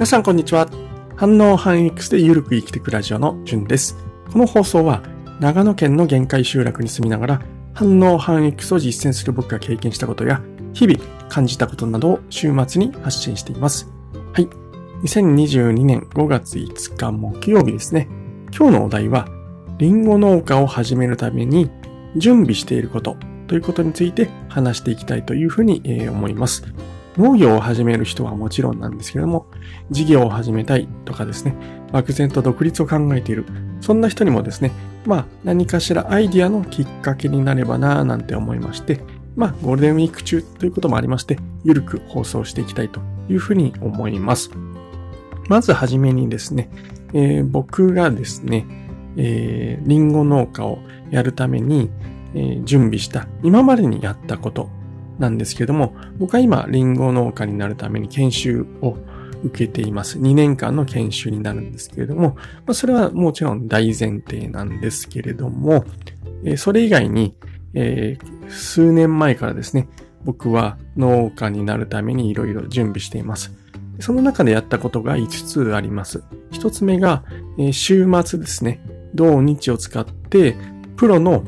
皆さんこんにちは。反応反 X でゆるく生きていくラジオのじゅんです。この放送は長野県の限界集落に住みながら反応反 X を実践する僕が経験したことや日々感じたことなどを週末に発信しています。はい。2022年5月5日木曜日ですね。今日のお題はリンゴ農家を始めるために準備していることということについて話していきたいというふうに思います。農業を始める人はもちろんなんですけども、事業を始めたいとかですね、漠然と独立を考えている、そんな人にもですね、まあ何かしらアイディアのきっかけになればなぁなんて思いまして、まあゴールデンウィーク中ということもありまして、ゆるく放送していきたいというふうに思います。まずはじめにですね、えー、僕がですね、えー、リンゴ農家をやるために、えー、準備した今までにやったことなんですけれども、僕は今、リンゴ農家になるために研修を受けています。2年間の研修になるんですけれども、まあ、それはもちろん大前提なんですけれども、えそれ以外に、えー、数年前からですね、僕は農家になるためにいろいろ準備しています。その中でやったことが5つあります。1つ目が、え、週末ですね、土日を使って、プロの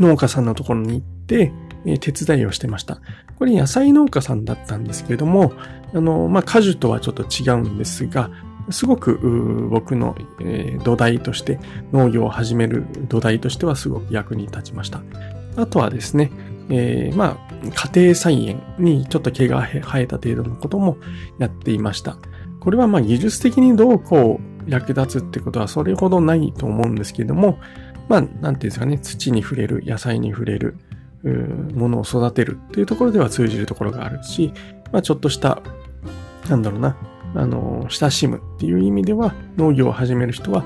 農家さんのところに行って、え手伝いをしてました。これ野菜農家さんだったんですけれども、あの、まあ、果樹とはちょっと違うんですが、すごく僕の、え土台として、農業を始める土台としてはすごく役に立ちました。あとはですね、えー、まあ、家庭菜園にちょっと毛が生えた程度のこともやっていました。これはまあ技術的にどうこう役立つってことはそれほどないと思うんですけれども、まあ、なんていうんですかね、土に触れる、野菜に触れる、ものを育てるというところでは通じるところがあるし、まあ、ちょっとした、なんだろうな、あの、親しむっていう意味では、農業を始める人は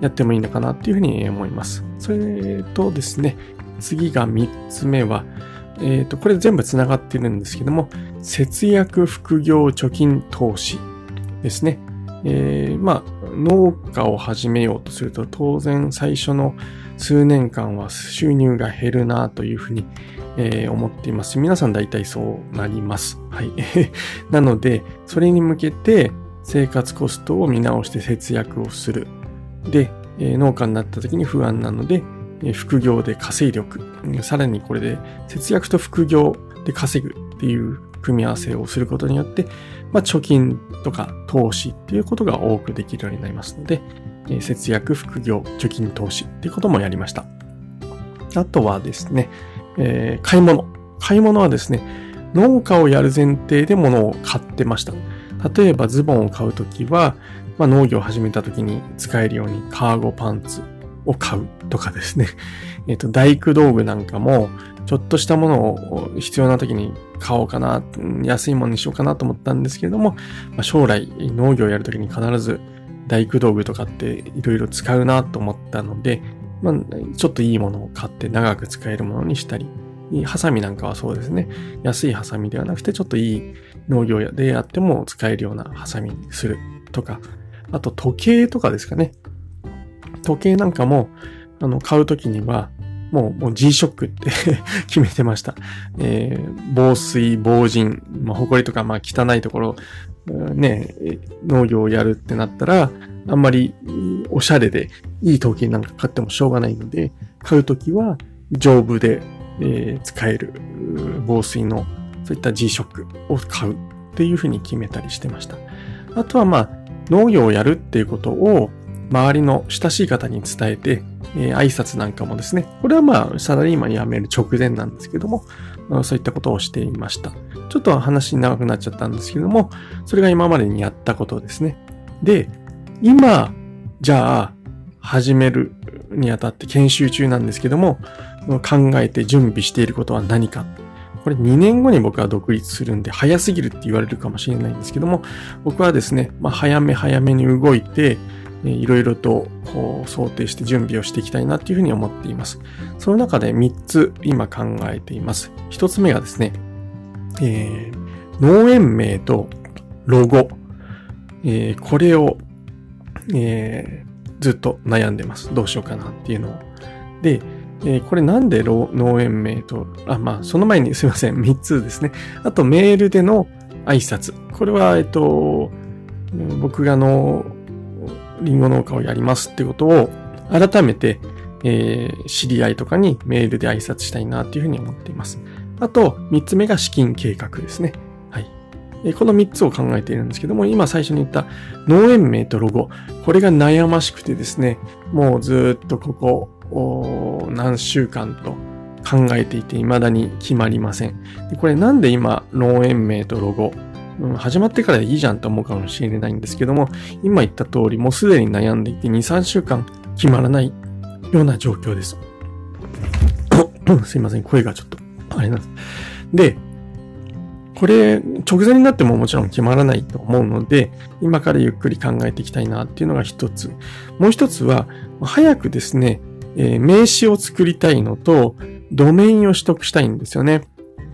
やってもいいのかなっていうふうに思います。それとですね、次が3つ目は、えっ、ー、と、これ全部繋がってるんですけども、節約副業貯金投資ですね。えー、まあ、農家を始めようとすると、当然最初の数年間は収入が減るなというふうに、えー、思っています。皆さん大体そうなります。はい。なので、それに向けて生活コストを見直して節約をする。で、えー、農家になった時に不安なので、えー、副業で稼いでおく。さらにこれで節約と副業で稼ぐっていう組み合わせをすることによって、まあ、貯金とか投資っていうことが多くできるようになりますので、え節約、副業、貯金、投資っていうこともやりました。あとはですね、えー、買い物。買い物はですね、農家をやる前提で物を買ってました。例えばズボンを買うときは、まあ、農業を始めたときに使えるようにカーゴパンツを買うとかですね。えっ、と、大工道具なんかも、ちょっとしたものを必要な時に買おうかな、安いものにしようかなと思ったんですけれども、まあ、将来農業をやるときに必ず大工道具とかっていろいろ使うなと思ったので、まあ、ちょっといいものを買って長く使えるものにしたり、ハサミなんかはそうですね。安いハサミではなくて、ちょっといい農業でやっても使えるようなハサミにするとか、あと時計とかですかね。時計なんかも、あの、買うときには、もう、もう G-SHOCK って 決めてました。えー、防水、防塵、まあ、埃とか、まあ、汚いところ、ね、農業をやるってなったら、あんまりおしゃれでいい時計なんか買ってもしょうがないので、買うときは丈夫で、えー、使える防水のそういった G-SHOCK を買うっていうふうに決めたりしてました。あとはまあ、農業をやるっていうことを周りの親しい方に伝えて、えー、挨拶なんかもですね、これはまあ、サラリーマン辞める直前なんですけども、そういったことをしていました。ちょっと話長くなっちゃったんですけども、それが今までにやったことですね。で、今、じゃあ、始めるにあたって研修中なんですけども、考えて準備していることは何か。これ2年後に僕は独立するんで早すぎるって言われるかもしれないんですけども、僕はですね、まあ、早め早めに動いて、いろいろと想定して準備をしていきたいなっていうふうに思っています。その中で3つ今考えています。1つ目がですね、えー、農園名とロゴ、えー、これを、えー、ずっと悩んでます。どうしようかなっていうのを。で、えー、これなんで農園名と、あ、まあ、その前にすいません、3つですね。あとメールでの挨拶。これは、えっと、僕があの、リンゴ農家をやりますってことを改めて、えー、知り合いとかにメールで挨拶したいなっていうふうに思っています。あと、三つ目が資金計画ですね。はい。え、この三つを考えているんですけども、今最初に言った農園名とロゴ。これが悩ましくてですね、もうずっとここ、何週間と考えていて未だに決まりません。でこれなんで今、農園名とロゴ、うん、始まってからいいじゃんと思うかもしれないんですけども、今言った通りもうすでに悩んでいて2、3週間決まらないような状況です。すいません、声がちょっと、あれなんです。で、これ、直前になってももちろん決まらないと思うので、今からゆっくり考えていきたいなっていうのが一つ。もう一つは、早くですね、えー、名詞を作りたいのと、ドメインを取得したいんですよね。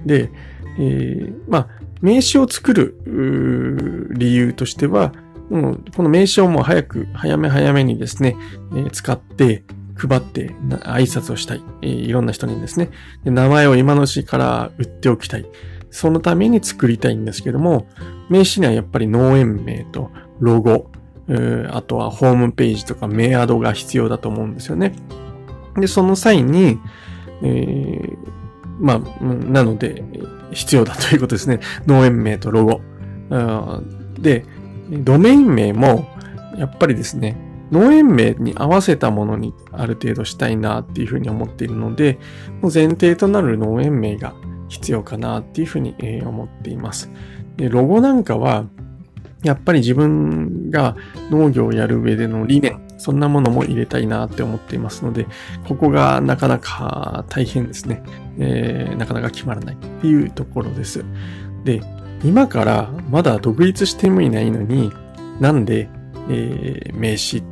で、えー、まあ、名詞を作る理由としては、う、この名詞をもう早く、早め早めにですね、えー、使って、配って挨拶をしたい。えー、いろんな人にですねで。名前を今のうちから売っておきたい。そのために作りたいんですけども、名刺にはやっぱり農園名とロゴ、あとはホームページとかメアドが必要だと思うんですよね。で、その際に、えー、まあ、なので、必要だということですね。農園名とロゴ。で、ドメイン名も、やっぱりですね、農園名に合わせたものにある程度したいなっていうふうに思っているので、もう前提となる農園名が必要かなっていうふうに思っています。で、ロゴなんかは、やっぱり自分が農業をやる上での理念、そんなものも入れたいなって思っていますので、ここがなかなか大変ですね。えー、なかなか決まらないっていうところです。で、今からまだ独立してもいないのに、なんで、えー、名詞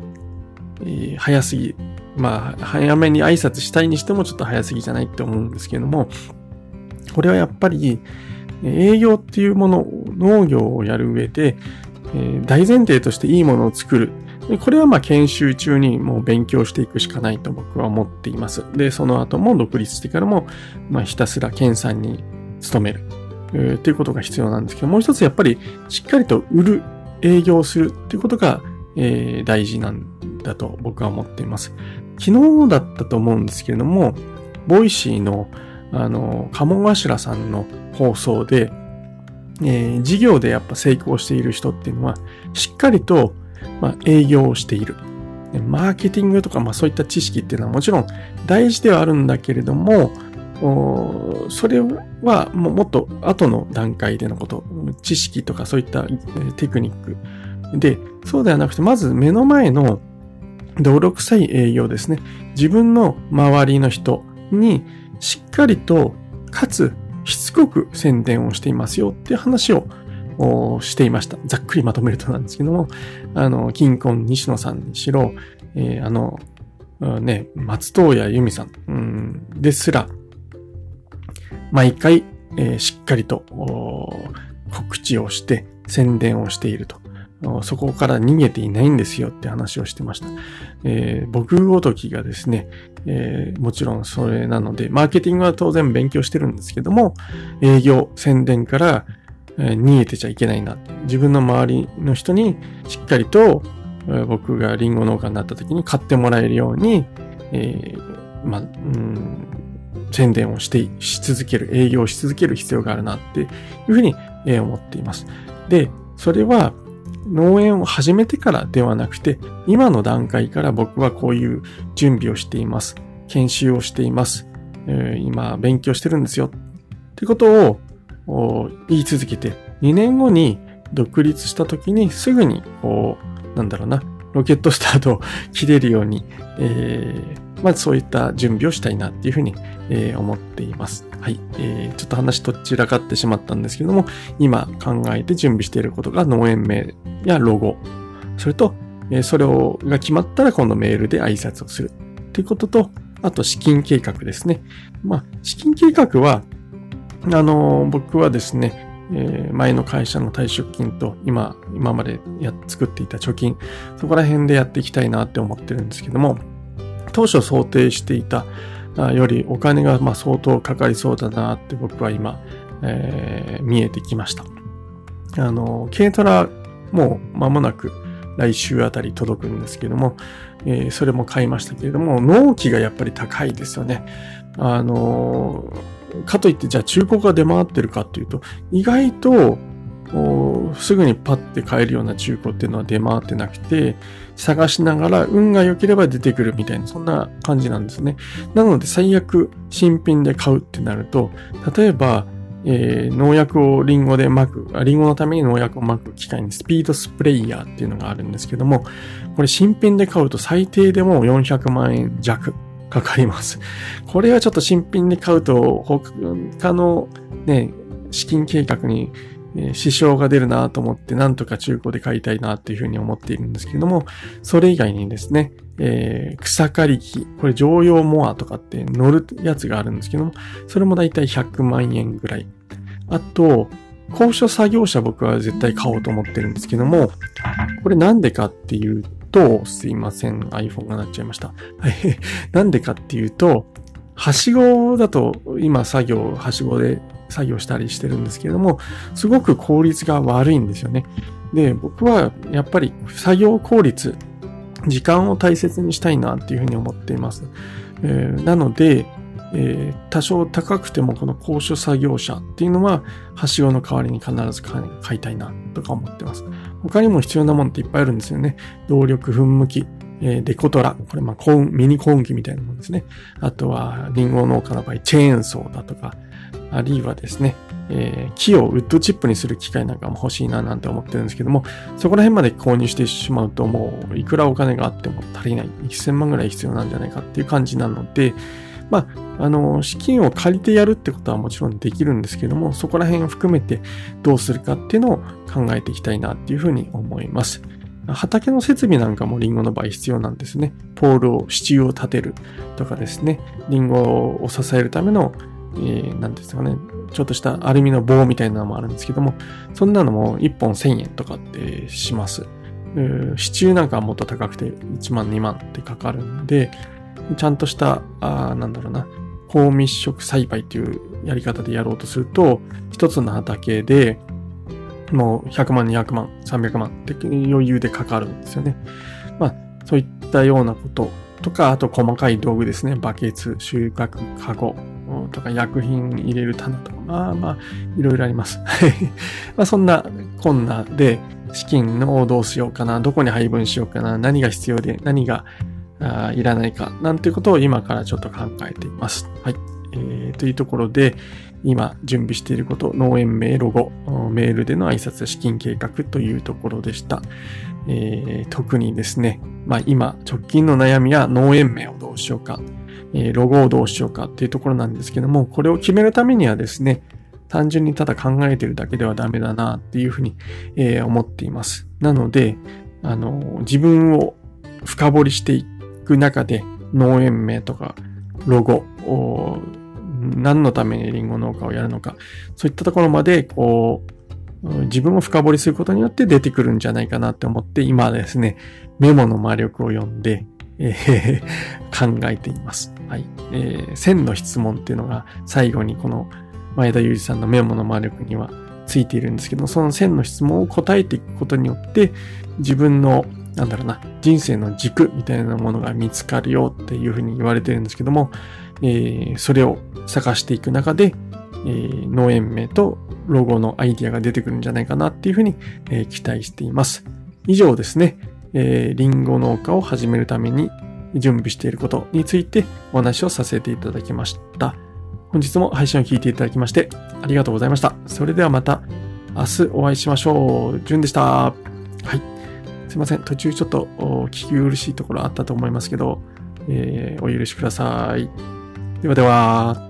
えー、早すぎ。まあ、早めに挨拶したいにしてもちょっと早すぎじゃないって思うんですけれども、これはやっぱり、営業っていうもの、農業をやる上で、えー、大前提としていいものを作る。これはまあ研修中にもう勉強していくしかないと僕は思っています。で、その後も独立してからも、まあひたすら研鑽に努める。えー、っていうことが必要なんですけど、もう一つやっぱりしっかりと売る、営業するっていうことが、えー、大事なんだと僕は思っています。昨日だったと思うんですけれども、 Voicyの、あの、鴨頭さんの放送で、えー、事業でやっぱ成功している人っていうのは、しっかりと、まあ、営業をしている。マーケティングとか、まあそういった知識っていうのはもちろん大事ではあるんだけれども、それはもっと後の段階でのこと、知識とかそういったテクニックで、そうではなくて、まず目の前の泥臭い営業ですね。自分の周りの人にしっかりと、かつしつこく宣伝をしていますよっていう話をしていました。ざっくりまとめるとなんですけども、あの、金婚西野さんにしろ、えー、あの、ね、松任谷由実さん、うん、ですら、毎回、えー、しっかりと告知をして宣伝をしていると。そこから逃げていないんですよって話をしてました。えー、僕ごときがですね、えー、もちろんそれなので、マーケティングは当然勉強してるんですけども、営業、宣伝から、えー、逃げてちゃいけないな。自分の周りの人にしっかりと、えー、僕がリンゴ農家になった時に買ってもらえるように、えー、まあ、うん、宣伝をして、し続ける、営業し続ける必要があるなっていうふうに思っています。で、それは、農園を始めてからではなくて、今の段階から僕はこういう準備をしています。研修をしています。えー、今勉強してるんですよ。ってことを言い続けて、2年後に独立した時にすぐに、こう、なんだろうな、ロケットスタートを 切れるように、えー、まずそういった準備をしたいなっていうふうに、えー、思っています。はい、えー。ちょっと話とっちらかってしまったんですけども、今考えて準備していることが農園名やロゴ、それと、えそれをが決まったら今度メールで挨拶をするということと、あと資金計画ですね。まあ、資金計画は、あの僕はですね、え前の会社の退職金と今、今までや作っていた貯金、そこら辺でやっていきたいなって思ってるんですけども、当初想定していたよりお金がま相当かかりそうだなって僕は今、えー、見えてきました。あの、軽トラもう間もなく来週あたり届くんですけども、えー、それも買いましたけれども、納期がやっぱり高いですよね。あのー、かといってじゃあ中古が出回ってるかっていうと、意外とすぐにパッて買えるような中古っていうのは出回ってなくて、探しながら運が良ければ出てくるみたいな、そんな感じなんですね。なので最悪新品で買うってなると、例えば、えー、農薬をリンゴで巻く、リンゴのために農薬を巻く機械にスピードスプレイヤーっていうのがあるんですけども、これ新品で買うと最低でも400万円弱かかります。これはちょっと新品で買うと他のね、資金計画に支障が出るなと思ってなんとか中古で買いたいなっていうふうに思っているんですけれども、それ以外にですね、えー、草刈り機、これ常用モアとかって乗るやつがあるんですけども、それもだいたい100万円ぐらい。あと、高所作業車僕は絶対買おうと思ってるんですけども、これなんでかっていうと、すいません、iPhone が鳴っちゃいました。なんでかっていうと、はしごだと今作業、はしごで作業したりしてるんですけれども、すごく効率が悪いんですよね。で、僕はやっぱり作業効率、時間を大切にしたいなっていうふうに思っています。えー、なので、えー、多少高くてもこの高所作業車っていうのは、はしごの代わりに必ず買いたいなとか思ってます。他にも必要なものっていっぱいあるんですよね。動力、噴霧器、えー、デコトラ。これ、まあ、コン、ミニコーン機みたいなものですね。あとは、リンゴ農家の場合、チェーンソーだとか、あるいはですね、えー、木をウッドチップにする機械なんかも欲しいななんて思ってるんですけども、そこら辺まで購入してしまうともういくらお金があっても足りない。1000万ぐらい必要なんじゃないかっていう感じなので、まあ、あの、資金を借りてやるってことはもちろんできるんですけども、そこら辺を含めてどうするかっていうのを考えていきたいなっていうふうに思います。畑の設備なんかもリンゴの場合必要なんですね。ポールを、支柱を立てるとかですね。リンゴを支えるためのえー、なんですかね、ちょっとしたアルミの棒みたいなのもあるんですけども、そんなのも1本1000円とかってします。支柱なんかはもっと高くて1万2万ってかかるんで、ちゃんとした、あなんだろうな、高密植栽培っていうやり方でやろうとすると、一つの畑でもう100万、200万、300万って余裕でかかるんですよね。まあ、そういったようなこととか、あと細かい道具ですね。バケツ、収穫、カゴ、とか薬品入れる棚とか、まあまあ、いろいろあります。まあそんなこんなで、資金をどうしようかな、どこに配分しようかな、何が必要で何があいらないか、なんていうことを今からちょっと考えています。はい。えー、というところで、今準備していること、農園名、ロゴ、メールでの挨拶、資金計画というところでした。えー、特にですね、まあ今、直近の悩みは農園名をどうしようか。えロゴをどうしようかっていうところなんですけども、これを決めるためにはですね、単純にただ考えてるだけではダメだなっていうふうに、えー、思っています。なので、あの、自分を深掘りしていっく中で、農園名とか、ロゴ、何のためにリンゴ農家をやるのか、そういったところまで、こう、自分を深掘りすることによって出てくるんじゃないかなって思って、今ですね、メモの魔力を読んで、えー、考えています。はい。えー、線の質問っていうのが最後にこの前田裕二さんのメモの魔力にはついているんですけど、その線の質問を答えていくことによって自分のなんだろうな、人生の軸みたいなものが見つかるよっていうふうに言われてるんですけども、えー、それを探していく中で、えー、農園名とロゴのアイディアが出てくるんじゃないかなっていうふうに、えー、期待しています。以上ですね。えー、リンゴ農家を始めるために準備していることについてお話をさせていただきました。本日も配信を聞いていただきましてありがとうございました。それではまた明日お会いしましょう。じゅんでした。はい。すいません。途中ちょっと聞き苦しいところあったと思いますけど、えー、お許しください。ではでは。